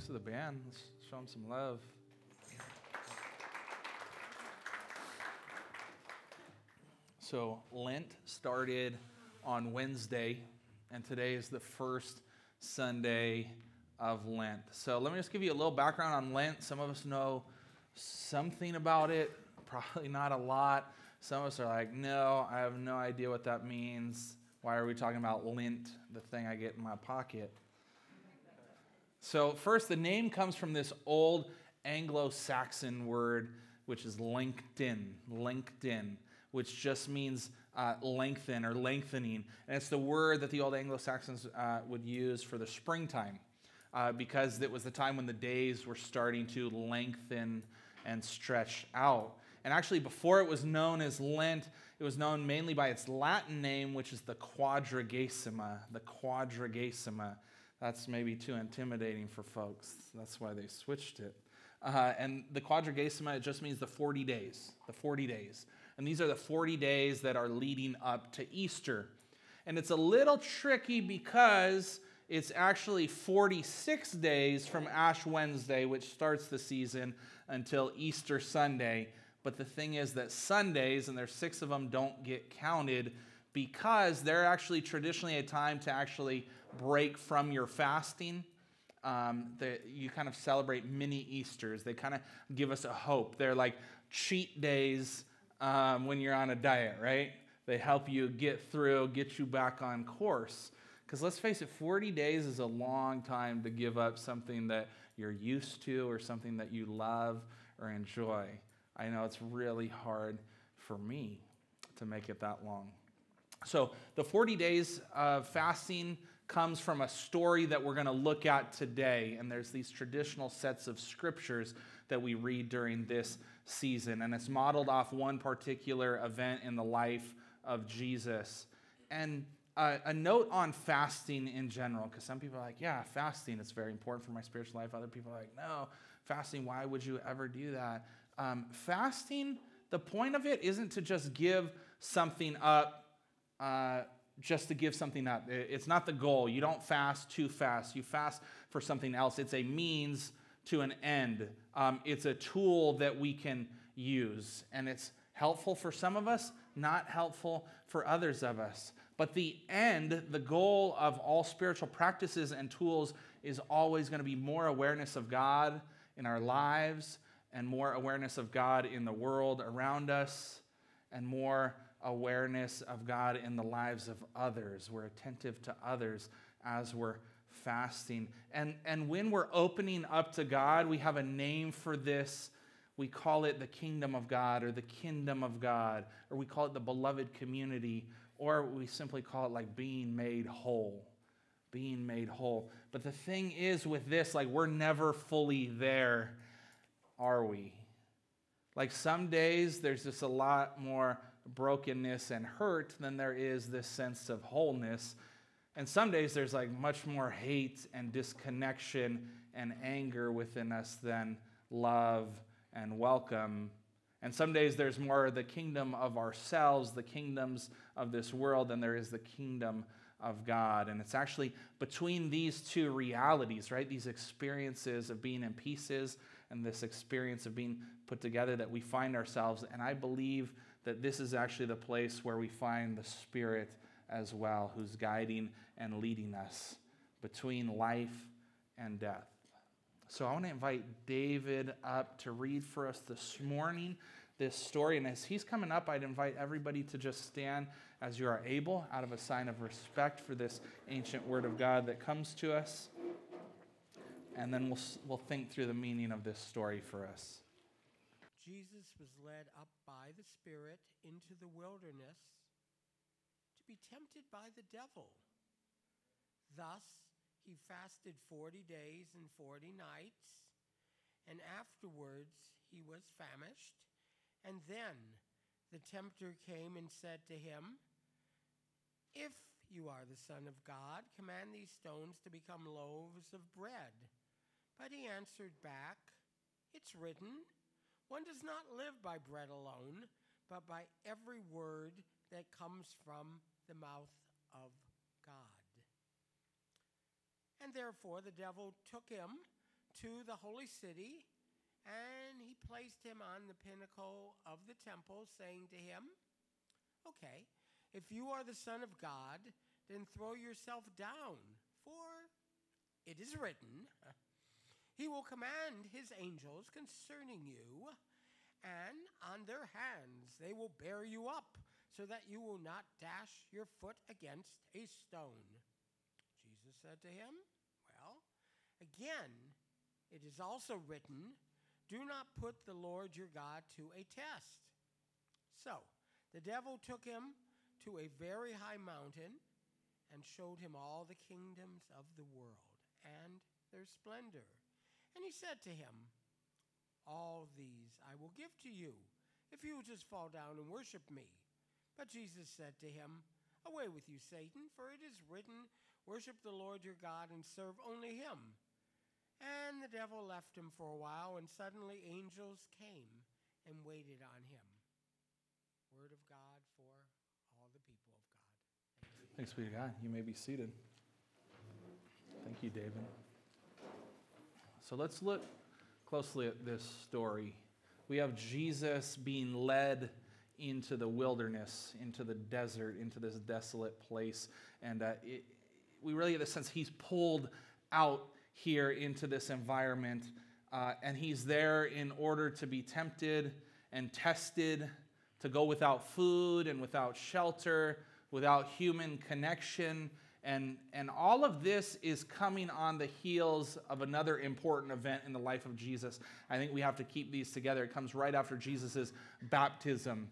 Thanks to the band. Let's show them some love. So, Lent started on Wednesday, and today is the first Sunday of Lent. So, let me just give you a little background on Lent. Some of us know something about it, probably not a lot. Some of us are like, no, I have no idea what that means. Why are we talking about lint, the thing I get in my pocket? So, first, the name comes from this old Anglo Saxon word, which is lencten. lencten, which just means uh, lengthen or lengthening. And it's the word that the old Anglo Saxons uh, would use for the springtime uh, because it was the time when the days were starting to lengthen and stretch out. And actually, before it was known as Lent, it was known mainly by its Latin name, which is the Quadragesima. The Quadragesima. That's maybe too intimidating for folks. That's why they switched it. Uh, and the Quadragesima, it just means the 40 days. The 40 days. And these are the 40 days that are leading up to Easter. And it's a little tricky because it's actually 46 days from Ash Wednesday, which starts the season, until Easter Sunday. But the thing is that Sundays, and there's six of them, don't get counted because they're actually traditionally a time to actually break from your fasting. Um, you kind of celebrate mini Easters. They kind of give us a hope. They're like cheat days um, when you're on a diet, right? They help you get through, get you back on course. Because let's face it, 40 days is a long time to give up something that you're used to or something that you love or enjoy. I know it's really hard for me to make it that long. So, the 40 days of fasting comes from a story that we're going to look at today. And there's these traditional sets of scriptures that we read during this season. And it's modeled off one particular event in the life of Jesus. And uh, a note on fasting in general, because some people are like, yeah, fasting is very important for my spiritual life. Other people are like, no, fasting, why would you ever do that? Um, fasting, the point of it isn't to just give something up. Uh, just to give something up. It's not the goal. You don't fast too fast. You fast for something else. It's a means to an end. Um, it's a tool that we can use, and it's helpful for some of us, not helpful for others of us. But the end, the goal of all spiritual practices and tools is always going to be more awareness of God in our lives and more awareness of God in the world around us and more awareness of God in the lives of others. We're attentive to others as we're fasting. And, and when we're opening up to God, we have a name for this. We call it the kingdom of God or the kingdom of God, or we call it the beloved community, or we simply call it like being made whole. Being made whole. But the thing is with this, like we're never fully there, are we? Like some days there's just a lot more brokenness and hurt than there is this sense of wholeness. And some days there's like much more hate and disconnection and anger within us than love and welcome. And some days there's more the kingdom of ourselves, the kingdoms of this world, than there is the kingdom of God. And it's actually between these two realities, right? These experiences of being in pieces and this experience of being put together that we find ourselves. And I believe that this is actually the place where we find the Spirit as well, who's guiding and leading us between life and death. So I want to invite David up to read for us this morning this story. And as he's coming up, I'd invite everybody to just stand as you are able out of a sign of respect for this ancient word of God that comes to us. And then we'll, we'll think through the meaning of this story for us. Jesus was led up by the Spirit into the wilderness to be tempted by the devil. Thus, he fasted 40 days and 40 nights, and afterwards he was famished. And then the tempter came and said to him, If you are the Son of God, command these stones to become loaves of bread. But he answered back, It's written, one does not live by bread alone, but by every word that comes from the mouth of God. And therefore the devil took him to the holy city, and he placed him on the pinnacle of the temple, saying to him, Okay, if you are the Son of God, then throw yourself down, for it is written, He will command His angels concerning you, and on their hands they will bear you up, so that you will not dash your foot against a stone. Jesus said to him, Well, again, it is also written, Do not put the Lord your God to a test. So the devil took him to a very high mountain and showed him all the kingdoms of the world and their splendor. And he said to him, All these I will give to you, if you will just fall down and worship me. But Jesus said to him, Away with you, Satan, for it is written, Worship the Lord your God and serve only him. And the devil left him for a while, and suddenly angels came and waited on him. Word of God for all the people of God. Thanks be to God. You may be seated. Thank you, David. So let's look closely at this story. We have Jesus being led into the wilderness, into the desert, into this desolate place. And uh, it, we really get the sense he's pulled out here into this environment. Uh, and he's there in order to be tempted and tested, to go without food and without shelter, without human connection. And, and all of this is coming on the heels of another important event in the life of Jesus. I think we have to keep these together. It comes right after Jesus' baptism.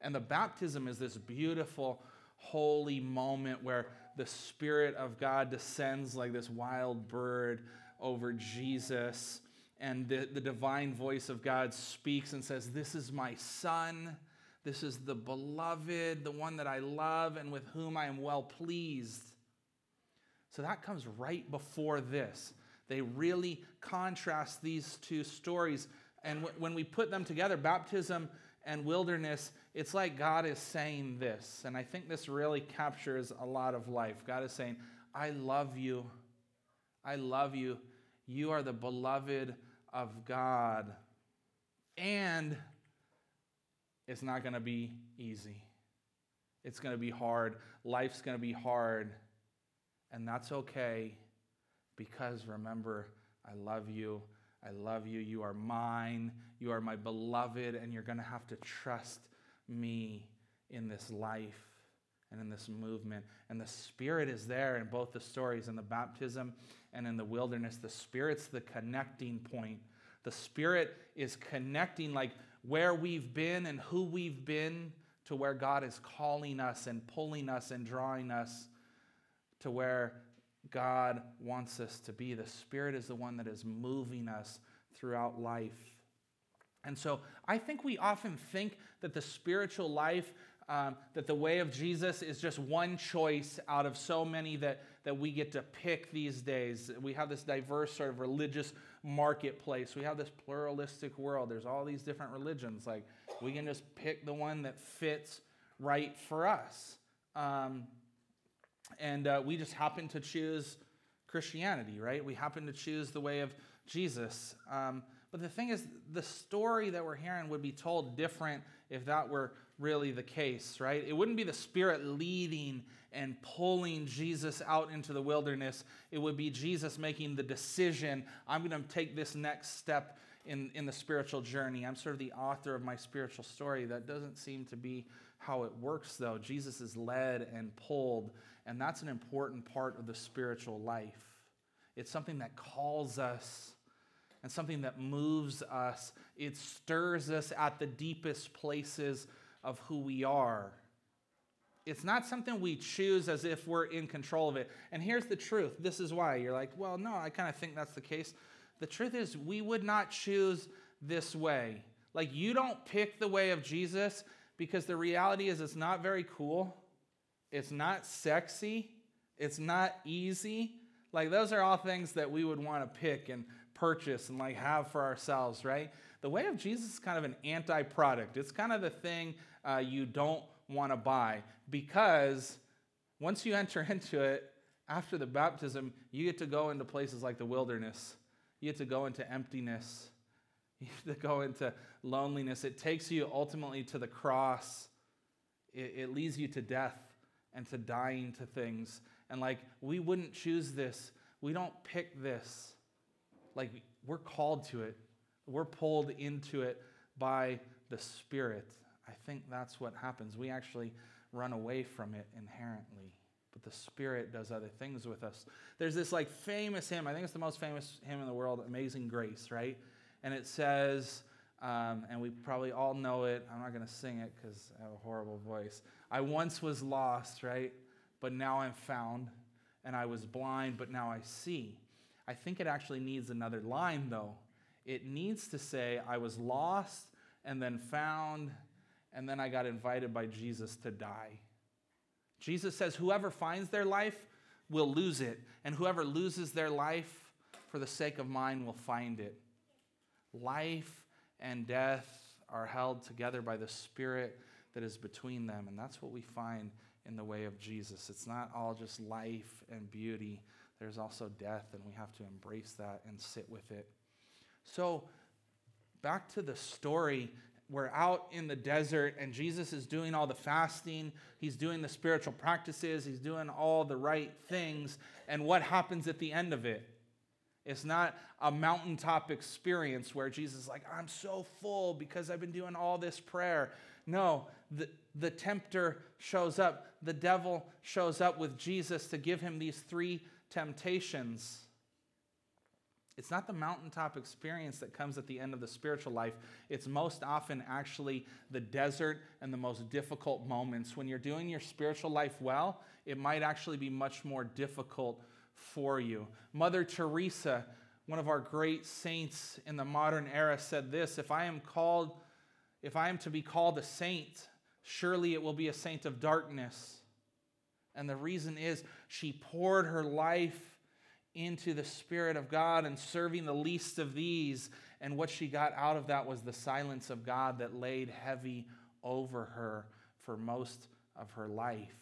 And the baptism is this beautiful, holy moment where the Spirit of God descends like this wild bird over Jesus. And the, the divine voice of God speaks and says, This is my Son. This is the beloved, the one that I love and with whom I am well pleased. So that comes right before this. They really contrast these two stories. And w- when we put them together, baptism and wilderness, it's like God is saying this. And I think this really captures a lot of life. God is saying, I love you. I love you. You are the beloved of God. And it's not going to be easy. It's going to be hard. Life's going to be hard. And that's okay because remember, I love you. I love you. You are mine. You are my beloved, and you're going to have to trust me in this life and in this movement. And the Spirit is there in both the stories, in the baptism and in the wilderness. The Spirit's the connecting point. The Spirit is connecting, like where we've been and who we've been, to where God is calling us and pulling us and drawing us to where God wants us to be. The Spirit is the one that is moving us throughout life. And so I think we often think that the spiritual life, um, that the way of Jesus is just one choice out of so many that, that we get to pick these days. We have this diverse sort of religious marketplace. We have this pluralistic world. There's all these different religions. Like, we can just pick the one that fits right for us. Um, and uh, we just happen to choose Christianity, right? We happen to choose the way of Jesus. Um, but the thing is, the story that we're hearing would be told different if that were really the case, right? It wouldn't be the Spirit leading and pulling Jesus out into the wilderness. It would be Jesus making the decision I'm going to take this next step in, in the spiritual journey. I'm sort of the author of my spiritual story. That doesn't seem to be how it works, though. Jesus is led and pulled and that's an important part of the spiritual life. It's something that calls us and something that moves us. It stirs us at the deepest places of who we are. It's not something we choose as if we're in control of it. And here's the truth this is why. You're like, well, no, I kind of think that's the case. The truth is, we would not choose this way. Like, you don't pick the way of Jesus because the reality is it's not very cool. It's not sexy. It's not easy. Like, those are all things that we would want to pick and purchase and like have for ourselves, right? The way of Jesus is kind of an anti product. It's kind of the thing uh, you don't want to buy because once you enter into it, after the baptism, you get to go into places like the wilderness. You have to go into emptiness. You have to go into loneliness. It takes you ultimately to the cross. It, it leads you to death and to dying to things. And like, we wouldn't choose this. We don't pick this. Like, we're called to it, we're pulled into it by the Spirit. I think that's what happens. We actually run away from it inherently. But the Spirit does other things with us. There's this like famous hymn, I think it's the most famous hymn in the world, Amazing Grace, right? And it says, um, and we probably all know it. I'm not going to sing it because I have a horrible voice. I once was lost, right? But now I'm found. And I was blind, but now I see. I think it actually needs another line, though. It needs to say, I was lost and then found, and then I got invited by Jesus to die. Jesus says, Whoever finds their life will lose it, and whoever loses their life for the sake of mine will find it. Life and death are held together by the Spirit that is between them, and that's what we find in the way of Jesus. It's not all just life and beauty, there's also death, and we have to embrace that and sit with it. So, back to the story. We're out in the desert, and Jesus is doing all the fasting. He's doing the spiritual practices. He's doing all the right things. And what happens at the end of it? It's not a mountaintop experience where Jesus is like, I'm so full because I've been doing all this prayer. No, the, the tempter shows up. The devil shows up with Jesus to give him these three temptations. It's not the mountaintop experience that comes at the end of the spiritual life. It's most often actually the desert and the most difficult moments. When you're doing your spiritual life well, it might actually be much more difficult for you. Mother Teresa, one of our great saints in the modern era, said this If I am called, if I am to be called a saint, surely it will be a saint of darkness. And the reason is she poured her life into the Spirit of God and serving the least of these. And what she got out of that was the silence of God that laid heavy over her for most of her life.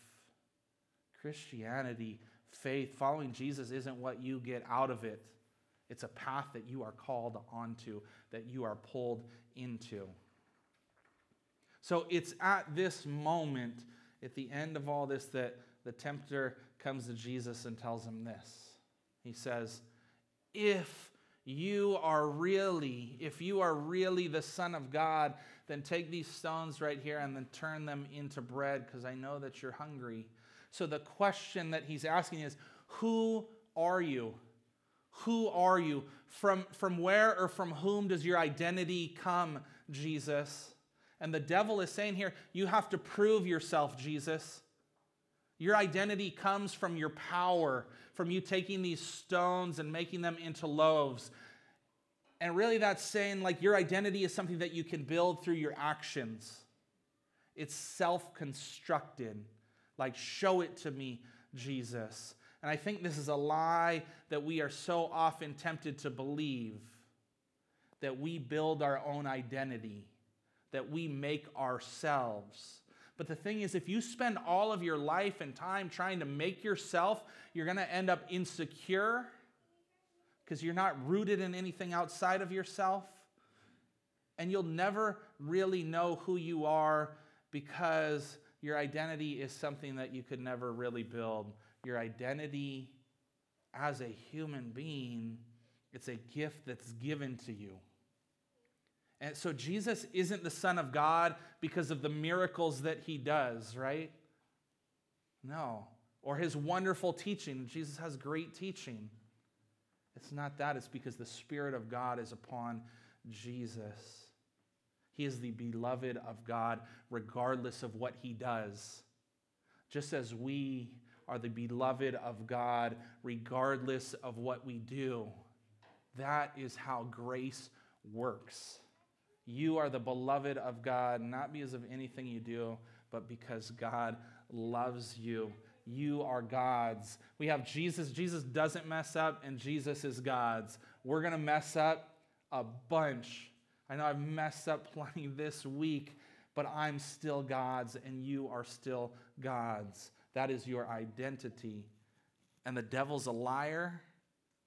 Christianity, faith, following Jesus isn't what you get out of it, it's a path that you are called onto, that you are pulled into. So it's at this moment, at the end of all this, that the tempter comes to Jesus and tells him this. He says, If you are really, if you are really the Son of God, then take these stones right here and then turn them into bread because I know that you're hungry. So the question that he's asking is, Who are you? Who are you? From, from where or from whom does your identity come, Jesus? And the devil is saying here, You have to prove yourself, Jesus. Your identity comes from your power, from you taking these stones and making them into loaves. And really, that's saying like your identity is something that you can build through your actions. It's self constructed. Like, show it to me, Jesus. And I think this is a lie that we are so often tempted to believe that we build our own identity, that we make ourselves. But the thing is, if you spend all of your life and time trying to make yourself, you're going to end up insecure because you're not rooted in anything outside of yourself. And you'll never really know who you are because your identity is something that you could never really build. Your identity as a human being, it's a gift that's given to you. And so Jesus isn't the Son of God because of the miracles that he does, right? No. Or his wonderful teaching. Jesus has great teaching. It's not that, it's because the Spirit of God is upon Jesus. He is the beloved of God, regardless of what he does. Just as we are the beloved of God, regardless of what we do. That is how grace works. You are the beloved of God, not because of anything you do, but because God loves you. You are God's. We have Jesus. Jesus doesn't mess up, and Jesus is God's. We're going to mess up a bunch. I know I've messed up plenty this week, but I'm still God's, and you are still God's. That is your identity. And the devil's a liar.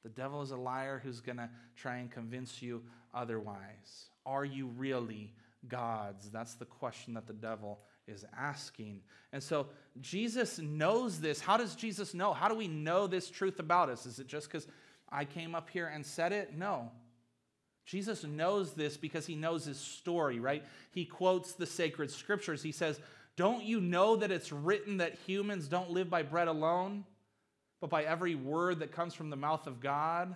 The devil is a liar who's going to try and convince you otherwise. Are you really God's? That's the question that the devil is asking. And so Jesus knows this. How does Jesus know? How do we know this truth about us? Is it just because I came up here and said it? No. Jesus knows this because he knows his story, right? He quotes the sacred scriptures. He says, Don't you know that it's written that humans don't live by bread alone? But by every word that comes from the mouth of God.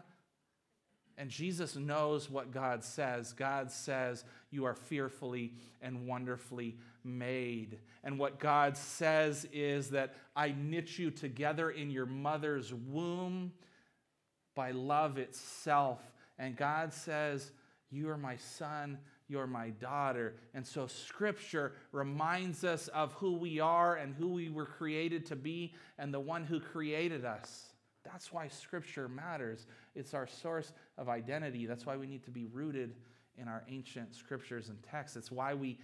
And Jesus knows what God says. God says, You are fearfully and wonderfully made. And what God says is that I knit you together in your mother's womb by love itself. And God says, You are my son you're my daughter. And so scripture reminds us of who we are and who we were created to be and the one who created us. That's why scripture matters. It's our source of identity. That's why we need to be rooted in our ancient scriptures and texts. It's why we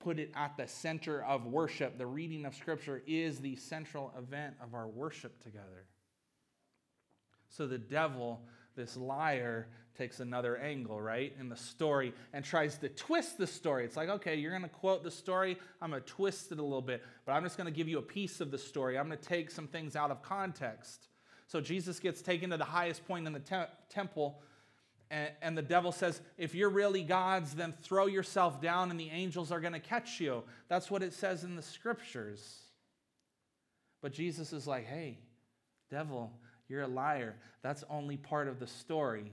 put it at the center of worship. The reading of scripture is the central event of our worship together. So the devil, this liar, takes another angle, right, in the story and tries to twist the story. It's like, okay, you're going to quote the story. I'm going to twist it a little bit, but I'm just going to give you a piece of the story. I'm going to take some things out of context. So Jesus gets taken to the highest point in the te- temple, and, and the devil says, If you're really God's, then throw yourself down and the angels are going to catch you. That's what it says in the scriptures. But Jesus is like, Hey, devil, you're a liar. That's only part of the story.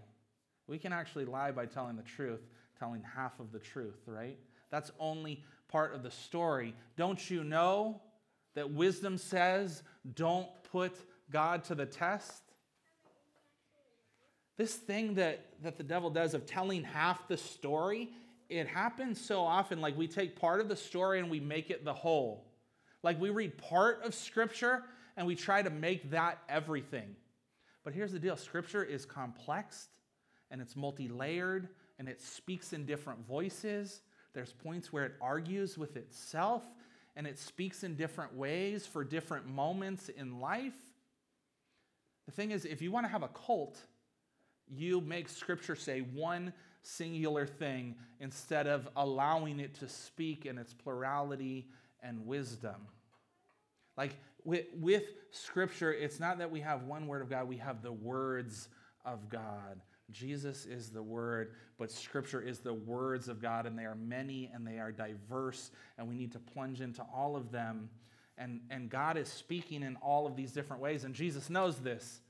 We can actually lie by telling the truth, telling half of the truth, right? That's only part of the story. Don't you know that wisdom says don't put God to the test? This thing that, that the devil does of telling half the story, it happens so often. Like we take part of the story and we make it the whole. Like we read part of Scripture and we try to make that everything. But here's the deal Scripture is complex and it's multi layered and it speaks in different voices. There's points where it argues with itself and it speaks in different ways for different moments in life. The thing is, if you want to have a cult, you make scripture say one singular thing instead of allowing it to speak in its plurality and wisdom. Like with, with scripture, it's not that we have one word of God, we have the words of God. Jesus is the Word, but Scripture is the words of God, and they are many and they are diverse, and we need to plunge into all of them. And, and God is speaking in all of these different ways, and Jesus knows this.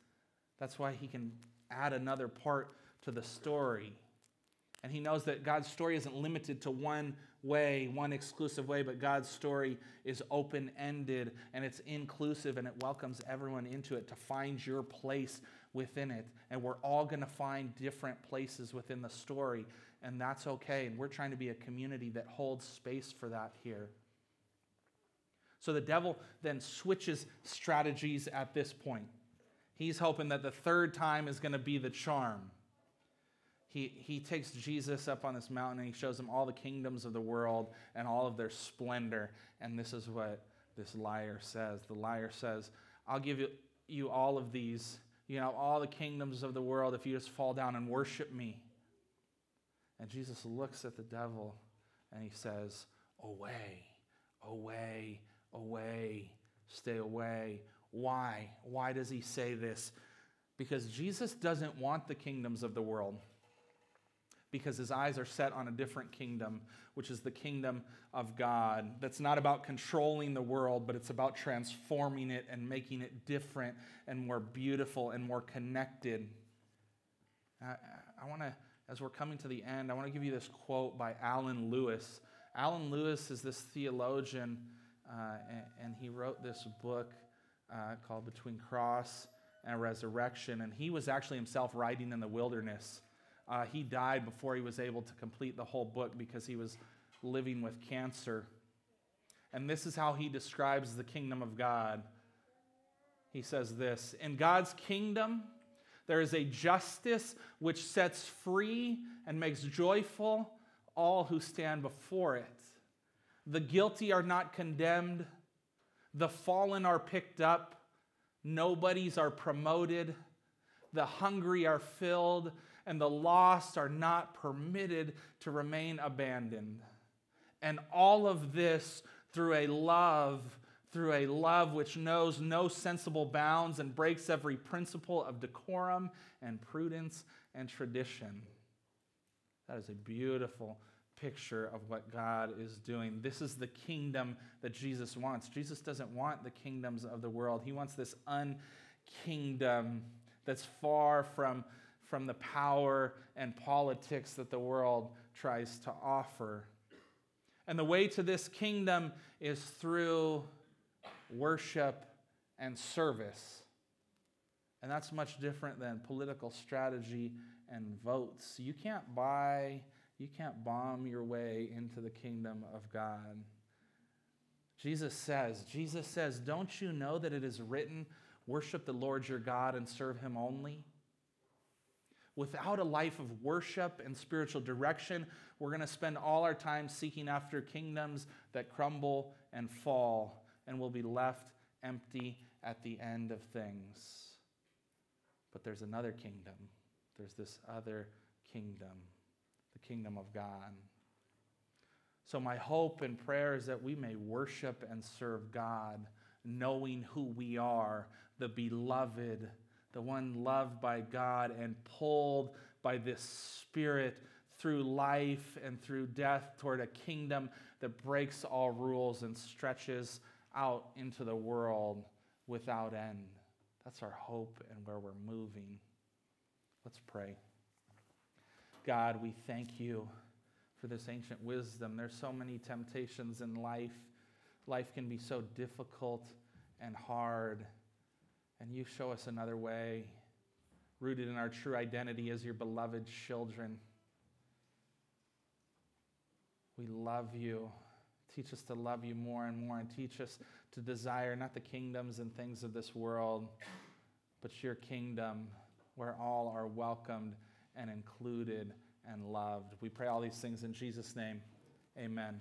That's why he can add another part to the story. And he knows that God's story isn't limited to one way, one exclusive way, but God's story is open ended and it's inclusive and it welcomes everyone into it to find your place within it. And we're all going to find different places within the story, and that's okay. And we're trying to be a community that holds space for that here. So the devil then switches strategies at this point. He's hoping that the third time is going to be the charm. He, he takes Jesus up on this mountain and he shows him all the kingdoms of the world and all of their splendor. And this is what this liar says. The liar says, I'll give you, you all of these you know, all the kingdoms of the world if you just fall down and worship me. And Jesus looks at the devil and he says, Away, away, away, stay away. Why? Why does he say this? Because Jesus doesn't want the kingdoms of the world because his eyes are set on a different kingdom, which is the kingdom of God. That's not about controlling the world, but it's about transforming it and making it different and more beautiful and more connected. I, I want to, as we're coming to the end, I want to give you this quote by Alan Lewis. Alan Lewis is this theologian, uh, and, and, he wrote this book uh, called Between Cross and Resurrection, and he was actually himself writing in the wilderness. Uh, he died before he was able to complete the whole book because he was living with cancer. And this is how he describes the kingdom of God. He says this In God's kingdom, there is a justice which sets free and makes joyful all who stand before it. The guilty are not condemned, the fallen are picked up, nobodies are promoted the hungry are filled, and the lost are not permitted to remain abandoned. And all of this through a love, through a love which knows no sensible bounds and breaks every principle of decorum and prudence and tradition. That is a beautiful picture of what God is doing. This is the kingdom that Jesus wants. Jesus doesn't want the kingdoms of the world, He wants this unkingdom that's far from, from the power and politics that the world tries to offer. And the way to this kingdom is through worship and service. And that's much different than political strategy and votes. You can't buy, you can't bomb your way into the kingdom of God. Jesus says, Jesus says, Don't you know that it is written, worship the Lord your God and serve him only? Without a life of worship and spiritual direction, we're going to spend all our time seeking after kingdoms that crumble and fall, and we'll be left empty at the end of things. But there's another kingdom. There's this other kingdom, the kingdom of God. So, my hope and prayer is that we may worship and serve God, knowing who we are, the beloved the one loved by God and pulled by this Spirit through life and through death toward a kingdom that breaks all rules and stretches out into the world without end. That's our hope and where we're moving. Let's pray. God, we thank you for this ancient wisdom. There's so many temptations in life. Life can be so difficult and hard and you show us another way, rooted in our true identity as your beloved children. We love you. Teach us to love you more and more, and teach us to desire not the kingdoms and things of this world, but your kingdom where all are welcomed and included and loved. We pray all these things in Jesus' name. Amen.